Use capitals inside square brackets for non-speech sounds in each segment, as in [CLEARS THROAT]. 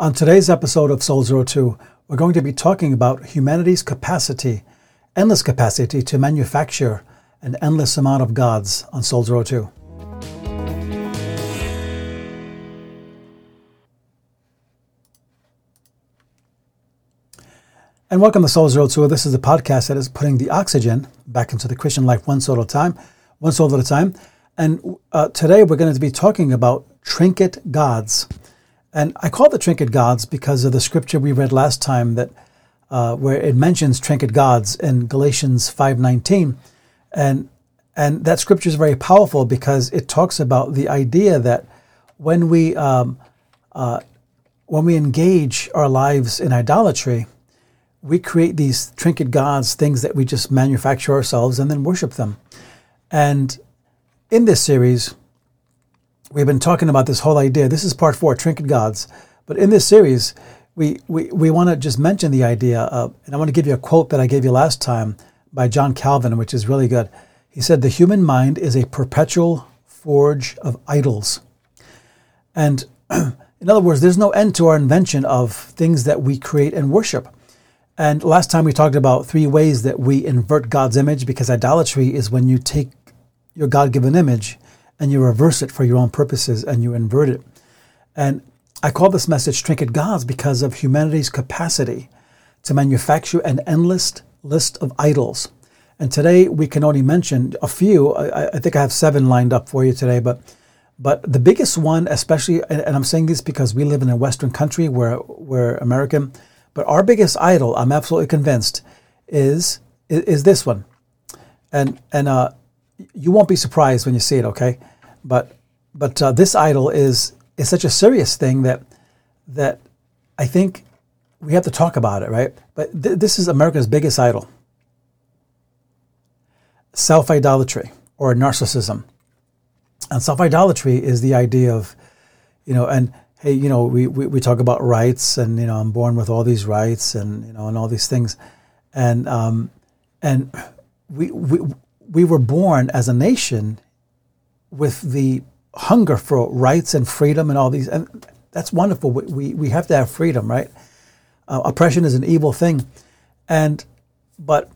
On today's episode of Soul Zero Two, we're going to be talking about humanity's capacity, endless capacity to manufacture an endless amount of gods on Soul Zero Two. And welcome to Soul Zero Two. This is a podcast that is putting the oxygen back into the Christian life one soul at a time, one soul at a time. And uh, today we're going to be talking about trinket gods. And I call the trinket gods because of the scripture we read last time that uh, where it mentions trinket gods in Galatians 5:19. And and that scripture is very powerful because it talks about the idea that when we um, uh, when we engage our lives in idolatry, we create these trinket gods, things that we just manufacture ourselves and then worship them. And in this series, we've been talking about this whole idea. This is part four, Trinket Gods. But in this series, we, we, we want to just mention the idea of, and I want to give you a quote that I gave you last time by John Calvin, which is really good. He said, The human mind is a perpetual forge of idols. And [CLEARS THROAT] in other words, there's no end to our invention of things that we create and worship. And last time we talked about three ways that we invert God's image because idolatry is when you take your God given image and you reverse it for your own purposes and you invert it. And I call this message Trinket Gods because of humanity's capacity to manufacture an endless list of idols. And today we can only mention a few. I, I think I have seven lined up for you today, but but the biggest one, especially, and, and I'm saying this because we live in a Western country where we're American, but our biggest idol, I'm absolutely convinced, is is, is this one. And and uh, you won't be surprised when you see it, okay? But but uh, this idol is is such a serious thing that that I think we have to talk about it, right? But th- this is America's biggest idol: self idolatry or narcissism. And self idolatry is the idea of, you know, and hey, you know, we, we, we talk about rights, and you know, I'm born with all these rights, and you know, and all these things, and um, and we we we were born as a nation with the hunger for rights and freedom and all these, and that's wonderful. We, we, we have to have freedom, right? Uh, oppression is an evil thing. And, but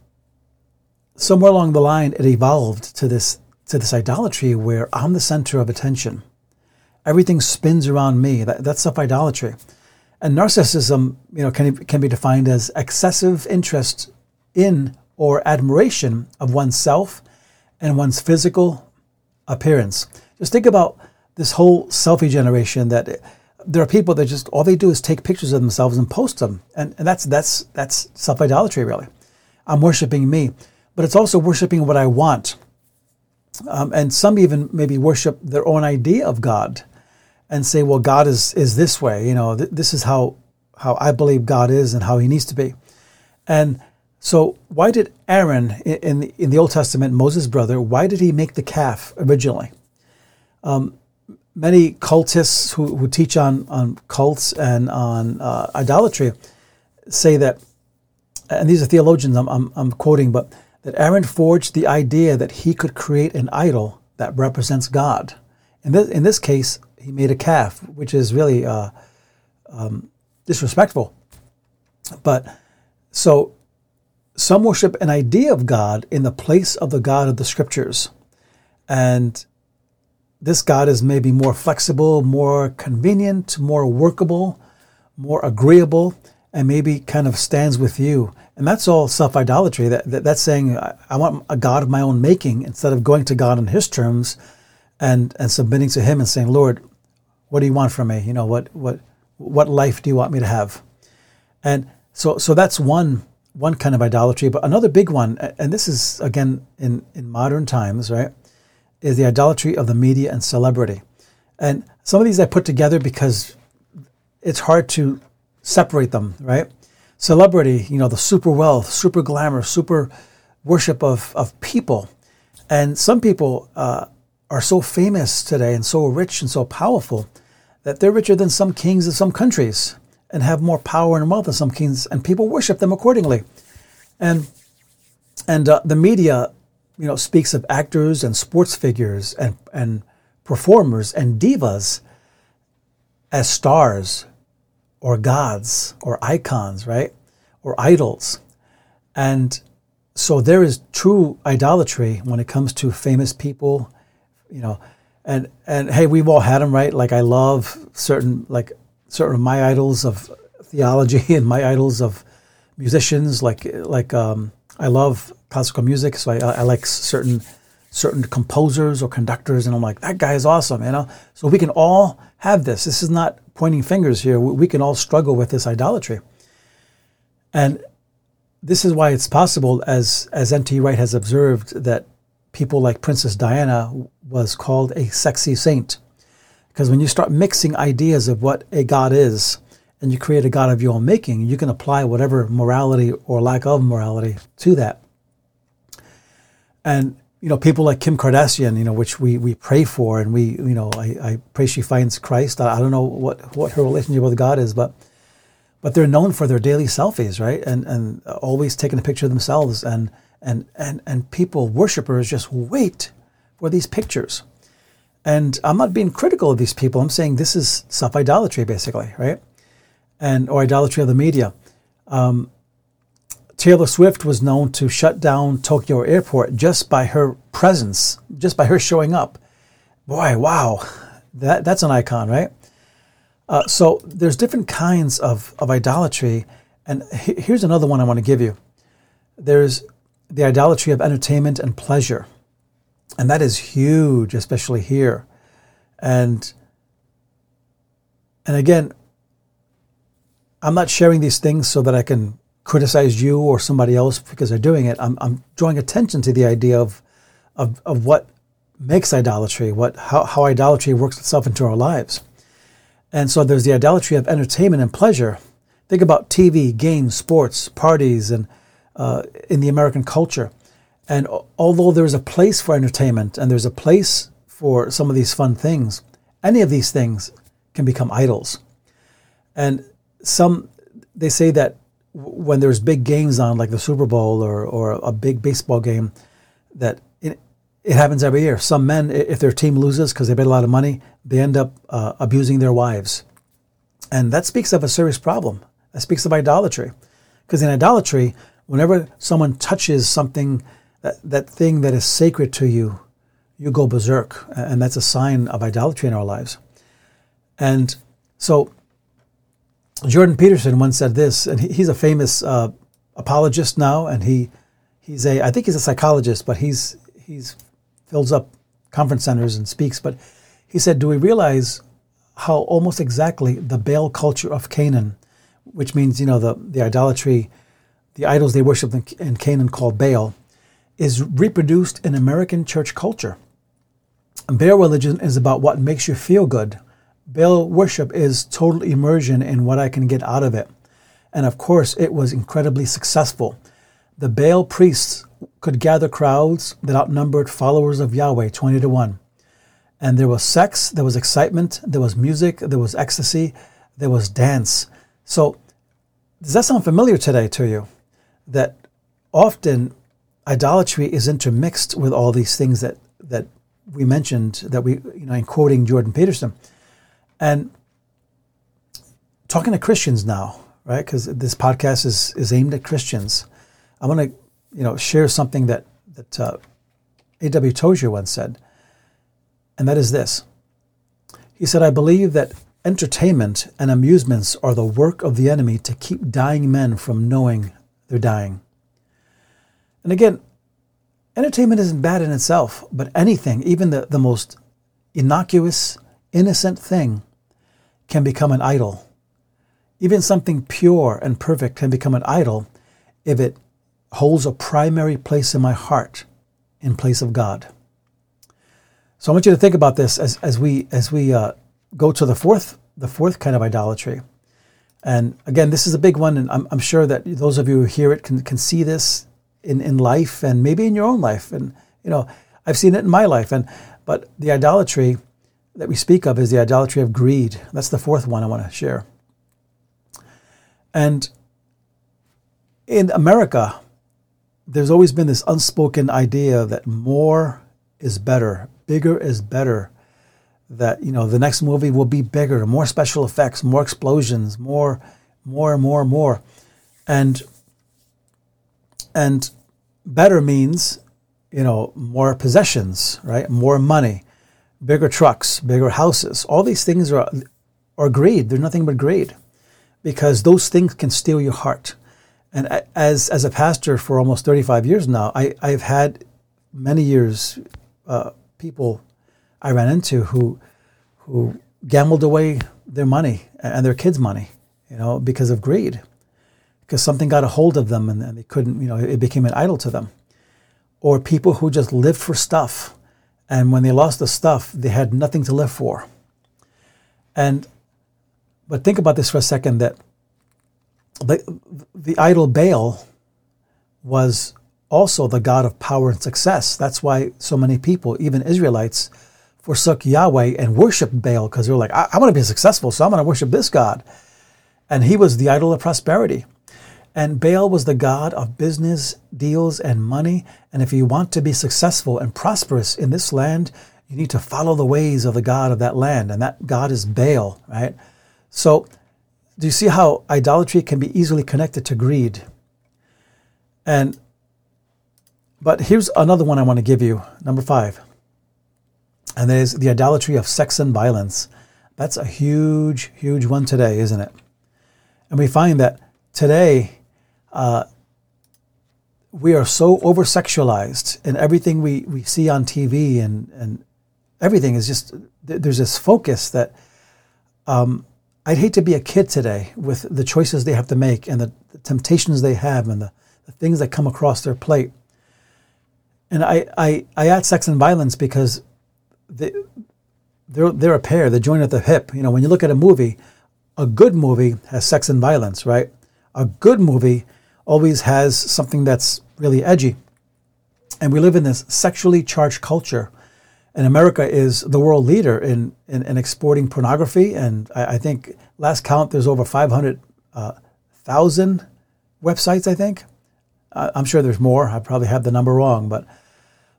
somewhere along the line, it evolved to this, to this idolatry where I'm the center of attention. Everything spins around me. That, that's self idolatry. And narcissism, you know, can, can be defined as excessive interest in or admiration of oneself and one's physical appearance. Just think about this whole selfie generation that there are people that just all they do is take pictures of themselves and post them. And, and that's that's that's self idolatry really. I'm worshiping me. But it's also worshiping what I want. Um, and some even maybe worship their own idea of God and say, well, God is is this way, you know, th- this is how how I believe God is and how he needs to be. And so, why did Aaron in the, in the Old Testament, Moses' brother, why did he make the calf originally? Um, many cultists who, who teach on, on cults and on uh, idolatry say that, and these are theologians I'm, I'm, I'm quoting, but that Aaron forged the idea that he could create an idol that represents God. In this, in this case, he made a calf, which is really uh, um, disrespectful. But so some worship an idea of God in the place of the God of the scriptures. And this God is maybe more flexible, more convenient, more workable, more agreeable, and maybe kind of stands with you. And that's all self idolatry. That, that, that's saying, I, I want a God of my own making instead of going to God on his terms and, and submitting to him and saying, Lord, what do you want from me? You know, what, what, what life do you want me to have? And so, so that's one one kind of idolatry, but another big one, and this is again in, in modern times, right, is the idolatry of the media and celebrity. And some of these I put together because it's hard to separate them, right? Celebrity, you know, the super wealth, super glamour, super worship of, of people. And some people uh, are so famous today and so rich and so powerful that they're richer than some kings of some countries and have more power and wealth than some kings, and people worship them accordingly. And and uh, the media, you know, speaks of actors and sports figures and and performers and divas as stars or gods or icons, right? Or idols. And so there is true idolatry when it comes to famous people, you know, and and hey, we've all had them, right? Like I love certain like certain of my idols of theology [LAUGHS] and my idols of musicians. Like like um, I love classical music, so I, I like certain certain composers or conductors, and I'm like that guy is awesome, you know. So we can all have this. This is not pointing fingers here. We can all struggle with this idolatry, and this is why it's possible, as as N.T. Wright has observed, that people like Princess Diana was called a sexy saint. Because when you start mixing ideas of what a God is, and you create a God of your own making, you can apply whatever morality or lack of morality to that. And you know, people like Kim Kardashian, you know, which we, we pray for, and we, you know, I, I pray she finds Christ. I, I don't know what, what her relationship with God is, but but they're known for their daily selfies, right? And and always taking a picture of themselves, and and and and people, worshippers, just wait for these pictures. And I'm not being critical of these people. I'm saying this is self idolatry, basically, right? And or idolatry of the media. Um, Taylor Swift was known to shut down Tokyo Airport just by her presence, just by her showing up. Boy, wow, that that's an icon, right? Uh, so there's different kinds of, of idolatry. And he, here's another one I want to give you. There's the idolatry of entertainment and pleasure. And that is huge, especially here. And and again, I'm not sharing these things so that I can criticize you or somebody else because they're doing it. I'm, I'm drawing attention to the idea of, of, of what makes idolatry, what how, how idolatry works itself into our lives. And so there's the idolatry of entertainment and pleasure. Think about TV, games, sports, parties, and uh, in the American culture. And although there's a place for entertainment and there's a place for some of these fun things, any of these things can become idols. And some, they say that when there's big games on, like the Super Bowl or, or a big baseball game, that it, it happens every year. Some men, if their team loses because they bet a lot of money, they end up uh, abusing their wives. And that speaks of a serious problem. That speaks of idolatry. Because in idolatry, whenever someone touches something, that, that thing that is sacred to you, you go berserk. And that's a sign of idolatry in our lives. And so Jordan Peterson once said this, and he's a famous uh, apologist now, and he he's a I think he's a psychologist, but he's he's fills up conference centers and speaks. But he said, Do we realize how almost exactly the Baal culture of Canaan, which means, you know, the, the idolatry, the idols they worship in, in Canaan called Baal, is reproduced in American church culture? Baal religion is about what makes you feel good. Baal worship is total immersion in what I can get out of it. And of course, it was incredibly successful. The Baal priests could gather crowds that outnumbered followers of Yahweh 20 to 1. And there was sex, there was excitement, there was music, there was ecstasy, there was dance. So, does that sound familiar today to you? That often idolatry is intermixed with all these things that, that we mentioned, that we, you know, in quoting Jordan Peterson. And talking to Christians now, right? Because this podcast is, is aimed at Christians. I want to you know, share something that that uh, A.W. Tozer once said, and that is this. He said, "I believe that entertainment and amusements are the work of the enemy to keep dying men from knowing they're dying." And again, entertainment isn't bad in itself, but anything, even the, the most innocuous, innocent thing, can become an idol. Even something pure and perfect can become an idol if it holds a primary place in my heart in place of God. So I want you to think about this as, as we as we uh, go to the fourth the fourth kind of idolatry. And again, this is a big one, and I'm, I'm sure that those of you who hear it can, can see this in, in life and maybe in your own life. And you know, I've seen it in my life. And but the idolatry that we speak of is the idolatry of greed. That's the fourth one I want to share. And in America, there's always been this unspoken idea that more is better, bigger is better, that you know the next movie will be bigger, more special effects, more explosions, more, more, more, more, and and better means you know more possessions, right? More money, bigger trucks, bigger houses. All these things are are greed. They're nothing but greed, because those things can steal your heart. And as as a pastor for almost 35 years now, I, I've had many years uh, people I ran into who who gambled away their money and their kids' money, you know, because of greed, because something got a hold of them and, they couldn't, you know, it became an idol to them. Or people who just lived for stuff, and when they lost the stuff, they had nothing to live for. And but think about this for a second that the, the idol Baal was also the God of power and success. That's why so many people, even Israelites, forsook Yahweh and worshiped Baal because they were like, I, I want to be successful, so I'm going to worship this God. And he was the idol of prosperity. And Baal was the god of business, deals, and money. And if you want to be successful and prosperous in this land, you need to follow the ways of the God of that land. And that God is Baal, right? So, do you see how idolatry can be easily connected to greed? And, but here's another one I want to give you. Number five and there's the idolatry of sex and violence. That's a huge, huge one today, isn't it? And we find that today uh, we are so over sexualized, and everything we, we see on TV and, and everything is just, there's this focus that um, I'd hate to be a kid today with the choices they have to make and the, the temptations they have and the, the things that come across their plate. And I, I, I add sex and violence because they, they're, they're a pair. They join at the hip. You know, when you look at a movie, a good movie has sex and violence, right? A good movie always has something that's really edgy. And we live in this sexually charged culture. And America is the world leader in, in, in exporting pornography. And I, I, think, last count, there's over 500,000 uh, websites, I think. Uh, I'm sure there's more. I probably have the number wrong. But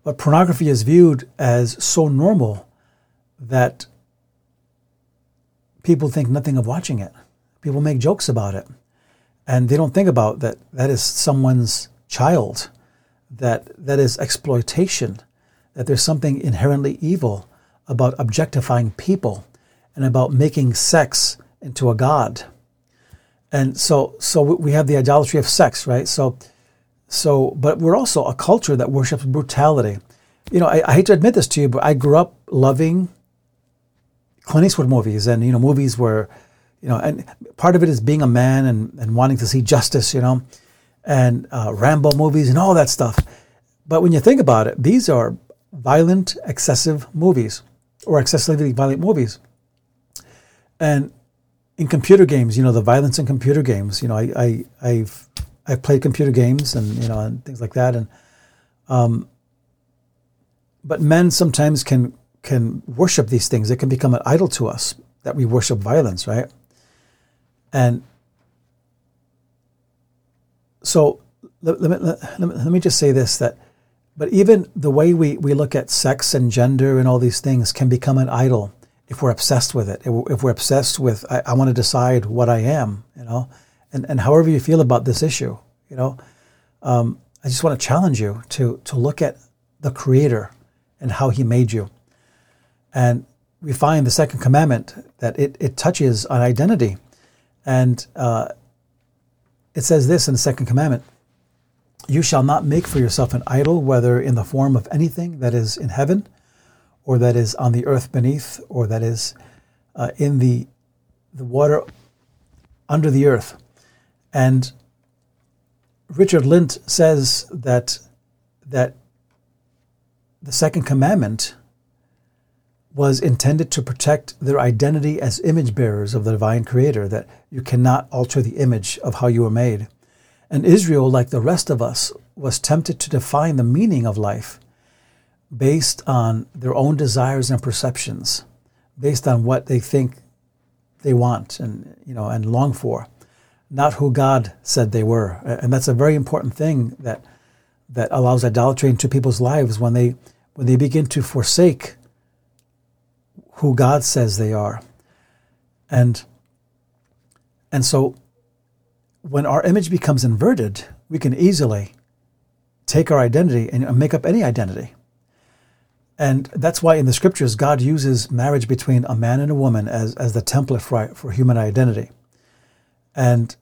but pornography is viewed as so normal that people think nothing of watching it. People make jokes about it. And they don't think about that that is someone's child, that that is exploitation, that there's something inherently evil about objectifying people and about making sex into a god. And so so we have the idolatry of sex, right? So so, but we're also a culture that worships brutality. You know, I, I, hate to admit this to you, but I grew up loving Clint Eastwood movies and, you know, movies where, you know, and part of it is being a man and, and wanting to see justice, you know, and uh, Rambo movies and all that stuff. But when you think about it, these are violent, excessive movies or excessively violent movies. And in computer games, you know, the violence in computer games, you know, I, I, I've I've played computer games and you know and things like that, and um, but men sometimes can can worship these things. It can become an idol to us that we worship violence, right? And so let, let, me, let, let me just say this that but even the way we, we look at sex and gender and all these things can become an idol if we're obsessed with it. If we're obsessed with, I, I want to decide what I am, you know, and, and however you feel about this issue, you know, um, I just want to challenge you to to look at the Creator and how He made you. And we find the second commandment that it, it touches on identity. And uh, it says this in the second commandment You shall not make for yourself an idol, whether in the form of anything that is in heaven, or that is on the earth beneath, or that is uh, in the, the water under the earth. And Richard Lints says that that the second commandment was intended to protect their identity as image bearers of the divine creator, that you cannot alter the image of how you were made. And Israel, like the rest of us, was tempted to define the meaning of life based on their own desires and perceptions, based on what they think they want and you know and long for not who God said they were. And that's a very important thing that that allows idolatry into people's lives when they when they begin to forsake who God says they are. And and so when our image becomes inverted, we can easily take our identity and make up any identity. And that's why in the scriptures, God uses marriage between a man and a woman as, as the template for, for human identity. And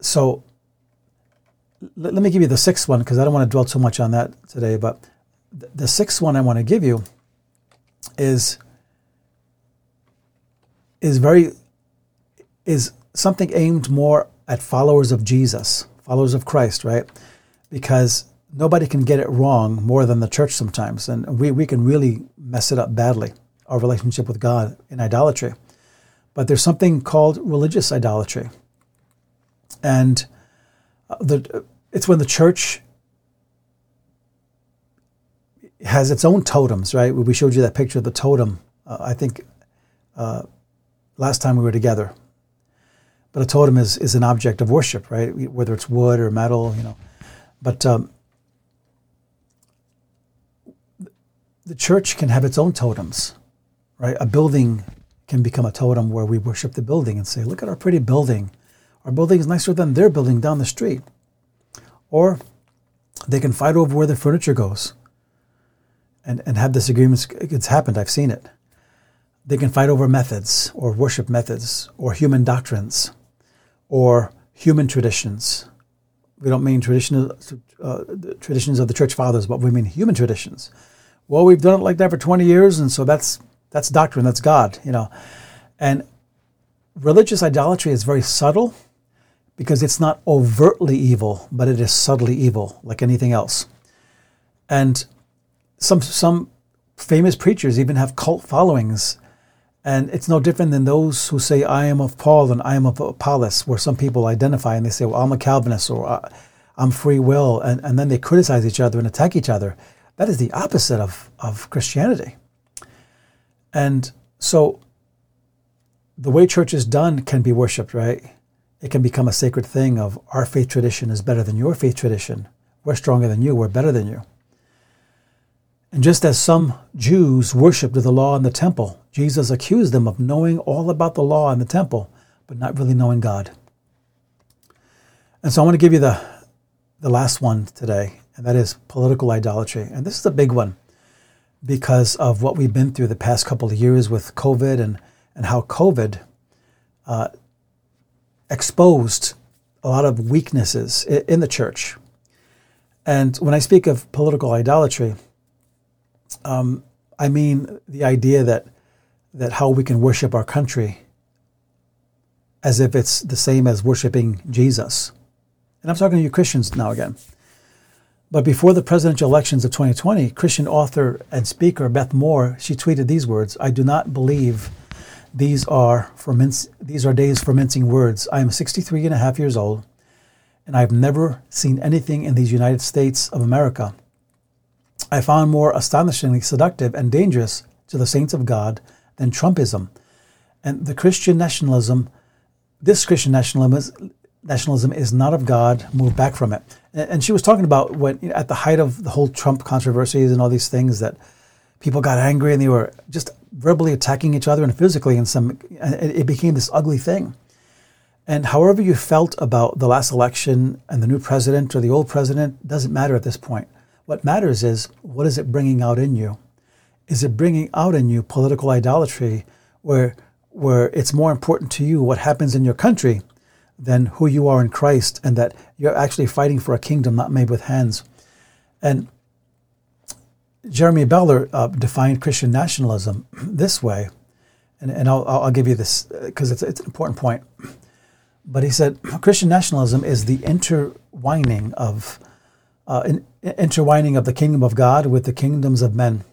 so let, let me give you the sixth one because I don't want to dwell too much on that today. But the, the sixth one I want to give you is is very is something aimed more at followers of Jesus, followers of Christ, right? Because nobody can get it wrong more than the church sometimes. And we, we can really mess it up badly, our relationship with God in idolatry. But there's something called religious idolatry. And uh, the, it's when the church has its own totems, right? We showed you that picture of the totem, uh, I think, uh, last time we were together. But a totem is, is an object of worship, right? Whether it's wood or metal, you know. But um, the church can have its own totems, right? A building can become a totem where we worship the building and say, look at our pretty building. Our building is nicer than their building down the street. Or they can fight over where the furniture goes and, and have disagreements. It's happened, I've seen it. They can fight over methods or worship methods or human doctrines or human traditions. We don't mean traditions, uh, traditions of the church fathers, but we mean human traditions well, we've done it like that for 20 years, and so that's that's doctrine, that's God, you know. And religious idolatry is very subtle because it's not overtly evil, but it is subtly evil, like anything else. And some some famous preachers even have cult followings, and it's no different than those who say, "I am of Paul" and "I am of Apollos," where some people identify and they say, "Well, I'm a Calvinist" or "I'm free will," and, and then they criticize each other and attack each other. That is the opposite of, of Christianity. And so the way church is done can be worshiped, right? It can become a sacred thing of our faith tradition is better than your faith tradition. We're stronger than you, we're better than you. And just as some Jews worshiped the law in the temple, Jesus accused them of knowing all about the law and the temple, but not really knowing God. And so I want to give you the, the last one today, and that is political idolatry. And this is a big one because of what we've been through the past couple of years with COVID and, and how COVID uh, exposed a lot of weaknesses in the church. And when I speak of political idolatry, um, I mean the idea that that how we can worship our country as if it's the same as worshiping Jesus. And I'm talking to you Christians now again. But before the presidential elections of 2020, Christian author and speaker Beth Moore, she tweeted these words, I do not believe these are for mince, these are days for mincing words. I am 63 and a half years old, and I've never seen anything in these United States of America I found more astonishingly seductive and dangerous to the saints of God than Trumpism. And the Christian nationalism, this Christian nationalism is, nationalism is not of God, move back from it. And she was talking about when, you know, at the height of the whole Trump controversies and all these things, that people got angry and they were just verbally attacking each other and physically, and some, it became this ugly thing. And however you felt about the last election and the new president or the old president doesn't matter at this point. What matters is what is it bringing out in you? Is it bringing out in you political idolatry, where where it's more important to you what happens in your country than who you are in Christ, and that you're actually fighting for a kingdom not made with hands. And Jeremy Beller uh, defined Christian nationalism [CLEARS THROAT] this way, and, and I'll, I'll give you this because it's, it's an important point. But he said Christian nationalism is the intertwining of uh, in, intertwining of the kingdom of God with the kingdoms of men.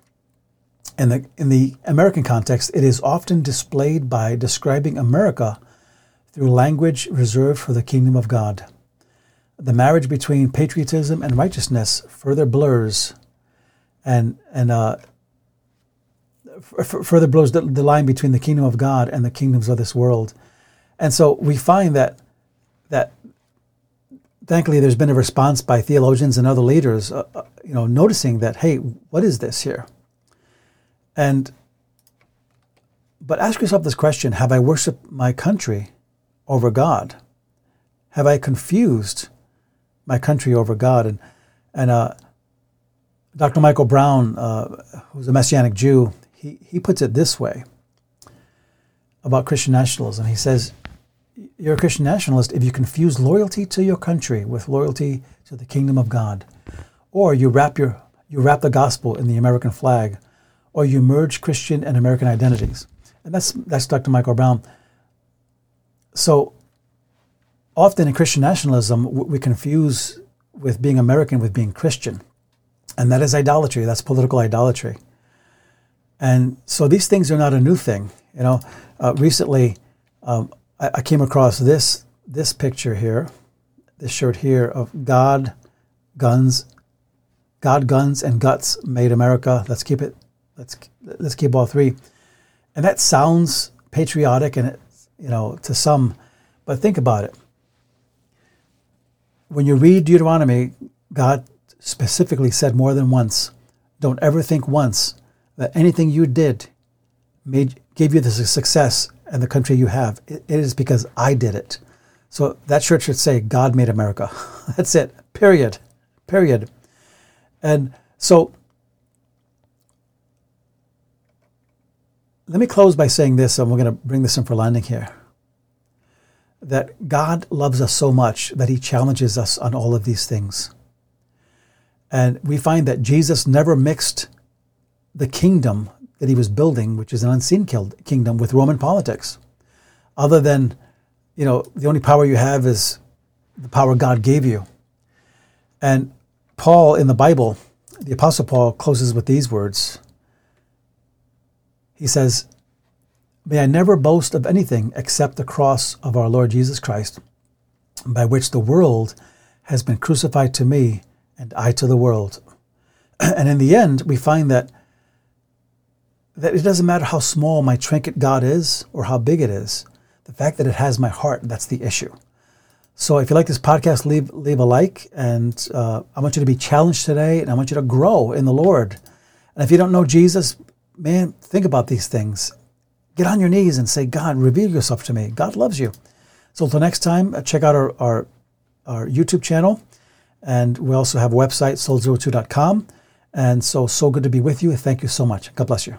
In the in the American context, it is often displayed by describing America through language reserved for the kingdom of God. The marriage between patriotism and righteousness further blurs and, and uh, f- further blurs the, the line between the kingdom of God and the kingdoms of this world. And so we find that that thankfully there's been a response by theologians and other leaders, uh, uh, you know, noticing that hey, what is this here? And But ask yourself this question Have I worshiped my country over God? Have I confused my country over God? And, and uh, Dr. Michael Brown, uh, who's a Messianic Jew, he, he puts it this way about Christian nationalism. He says, You're a Christian nationalist if you confuse loyalty to your country with loyalty to the kingdom of God, or you wrap, your, you wrap the gospel in the American flag, or you merge Christian and American identities. And that's, that's Dr. Michael Brown. So often in Christian nationalism, we confuse with being American with being Christian. And that is idolatry. That's political idolatry. And so these things are not a new thing. You know, uh, recently um, I, I, came across this this picture here, this shirt here of God, guns, God, guns, and guts made America. Let's keep it. Let's let's keep all three. And that sounds patriotic, and it, you know, to some, but think about it. When you read Deuteronomy, God specifically said more than once, don't ever think once that anything you did made gave you the success and the country you have. it, it is because I did it. So that shirt should say, God made America. [LAUGHS] That's it. Period. Period. And so let me close by saying this, and we're going to bring this in for landing here. That God loves us so much that he challenges us on all of these things. And we find that Jesus never mixed the kingdom that he was building, which is an unseen kingdom, with Roman politics. Other than, you know, the only power you have is the power God gave you. And Paul in the Bible, the Apostle Paul closes with these words. He says, May I never boast of anything except the cross of our Lord Jesus Christ, by which the world has been crucified to me and I to the world. [CLEARS THROAT] And in the end, we find that that it doesn't matter how small my trinket God is or how big it is. The fact that it has my heart, that's the issue. So if you like this podcast, leave leave a like, and uh, I want you to be challenged today, and I want you to grow in the Lord. And if you don't know Jesus, man, think about these things. Get on your knees and say, God, reveal yourself to me. God loves you. So until next time, uh, check out our, our, our YouTube channel. And we also have a website, soul02.com. And so, so good to be with you. Thank you so much. God bless you.